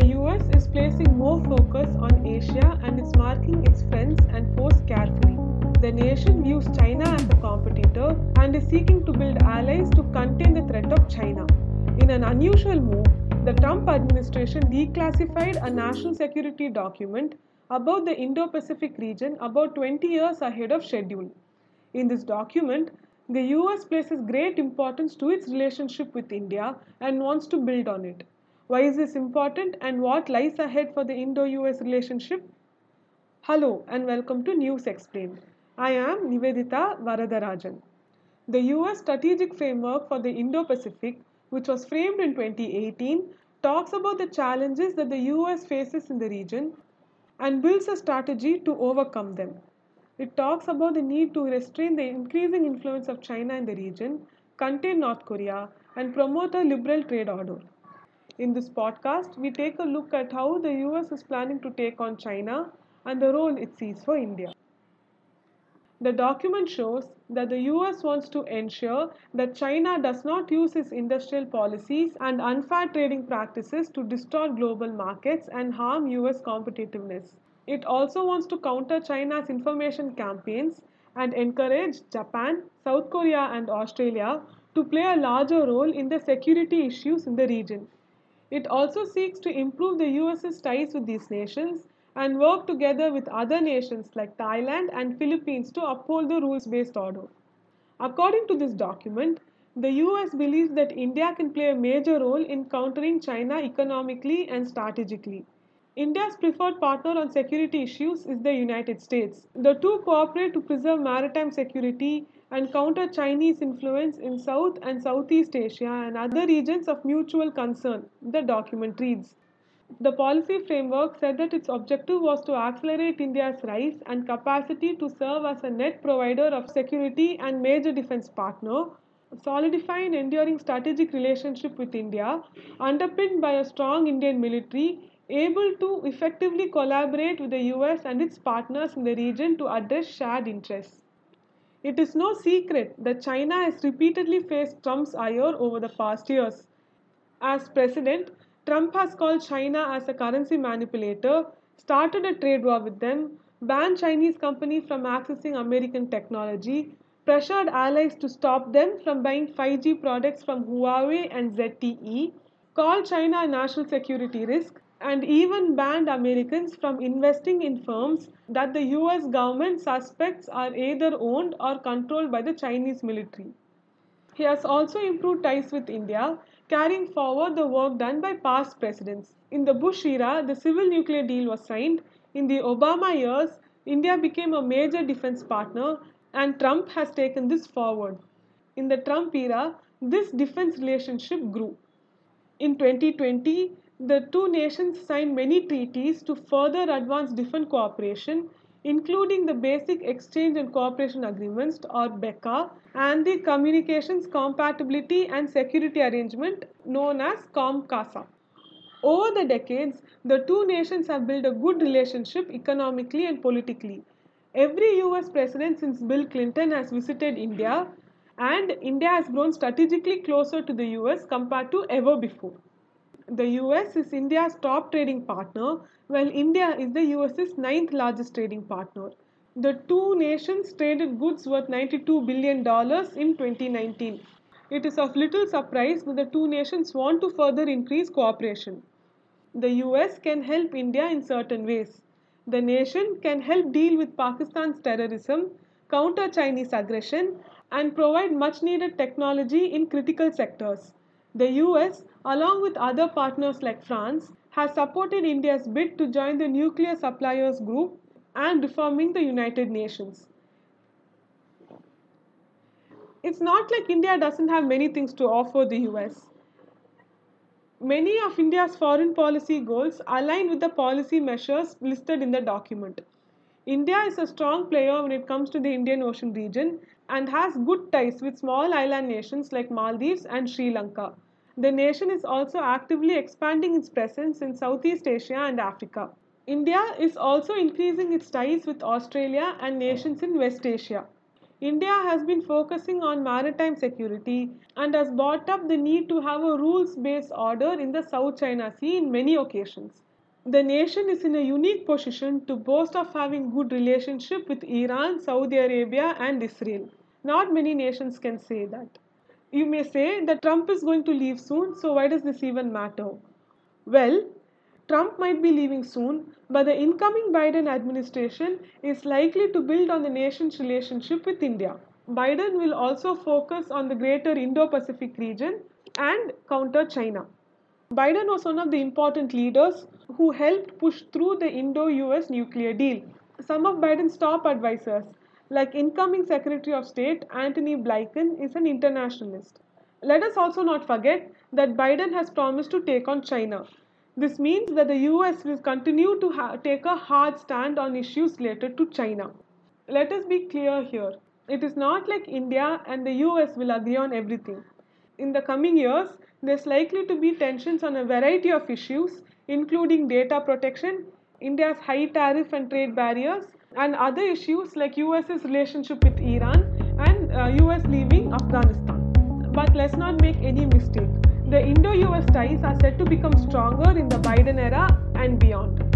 The US is placing more focus on Asia and is marking its friends and foes carefully. The nation views China as a competitor and is seeking to build allies to contain the threat of China. In an unusual move, the Trump administration declassified a national security document about the Indo Pacific region about 20 years ahead of schedule. In this document, the US places great importance to its relationship with India and wants to build on it. Why is this important and what lies ahead for the Indo US relationship? Hello and welcome to News Explained. I am Nivedita Varadarajan. The US Strategic Framework for the Indo Pacific, which was framed in 2018, talks about the challenges that the US faces in the region and builds a strategy to overcome them. It talks about the need to restrain the increasing influence of China in the region, contain North Korea, and promote a liberal trade order. In this podcast, we take a look at how the US is planning to take on China and the role it sees for India. The document shows that the US wants to ensure that China does not use its industrial policies and unfair trading practices to distort global markets and harm US competitiveness. It also wants to counter China's information campaigns and encourage Japan, South Korea, and Australia to play a larger role in the security issues in the region. It also seeks to improve the US's ties with these nations and work together with other nations like Thailand and Philippines to uphold the rules based order. According to this document, the US believes that India can play a major role in countering China economically and strategically. India's preferred partner on security issues is the United States. The two cooperate to preserve maritime security and counter Chinese influence in South and Southeast Asia and other regions of mutual concern, the document reads. The policy framework said that its objective was to accelerate India's rise and capacity to serve as a net provider of security and major defense partner, solidify an enduring strategic relationship with India, underpinned by a strong Indian military able to effectively collaborate with the US and its partners in the region to address shared interests. It is no secret that China has repeatedly faced Trump's ire over the past years. As president, Trump has called China as a currency manipulator, started a trade war with them, banned Chinese companies from accessing American technology, pressured allies to stop them from buying 5G products from Huawei and ZTE, called China a national security risk, and even banned Americans from investing in firms that the US government suspects are either owned or controlled by the Chinese military. He has also improved ties with India, carrying forward the work done by past presidents. In the Bush era, the civil nuclear deal was signed. In the Obama years, India became a major defense partner, and Trump has taken this forward. In the Trump era, this defense relationship grew. In 2020, the two nations signed many treaties to further advance defense cooperation, including the Basic Exchange and Cooperation Agreements or BECA and the Communications Compatibility and Security Arrangement known as COMCASA. Over the decades, the two nations have built a good relationship economically and politically. Every US president since Bill Clinton has visited India, and India has grown strategically closer to the US compared to ever before the US is India's top trading partner, while India is the US's ninth largest trading partner. The two nations traded goods worth $92 billion in 2019. It is of little surprise that the two nations want to further increase cooperation. The US can help India in certain ways. The nation can help deal with Pakistan's terrorism, counter Chinese aggression, and provide much needed technology in critical sectors. The US, along with other partners like France, has supported India's bid to join the Nuclear Suppliers Group and reforming the United Nations. It's not like India doesn't have many things to offer the US. Many of India's foreign policy goals align with the policy measures listed in the document. India is a strong player when it comes to the Indian Ocean region and has good ties with small island nations like Maldives and Sri Lanka. The nation is also actively expanding its presence in Southeast Asia and Africa. India is also increasing its ties with Australia and nations in West Asia. India has been focusing on maritime security and has brought up the need to have a rules based order in the South China Sea in many occasions. The nation is in a unique position to boast of having good relationship with Iran, Saudi Arabia and Israel. Not many nations can say that. You may say that Trump is going to leave soon, so why does this even matter? Well, Trump might be leaving soon, but the incoming Biden administration is likely to build on the nation's relationship with India. Biden will also focus on the greater Indo Pacific region and counter China. Biden was one of the important leaders who helped push through the Indo US nuclear deal. Some of Biden's top advisors, like incoming Secretary of State Antony Blinken, is an internationalist. Let us also not forget that Biden has promised to take on China. This means that the US will continue to take a hard stand on issues related to China. Let us be clear here. It is not like India and the US will agree on everything. In the coming years, there's likely to be tensions on a variety of issues, including data protection, India's high tariff and trade barriers, and other issues like US's relationship with Iran and uh, US leaving Afghanistan. But let's not make any mistake. The Indo US ties are set to become stronger in the Biden era and beyond.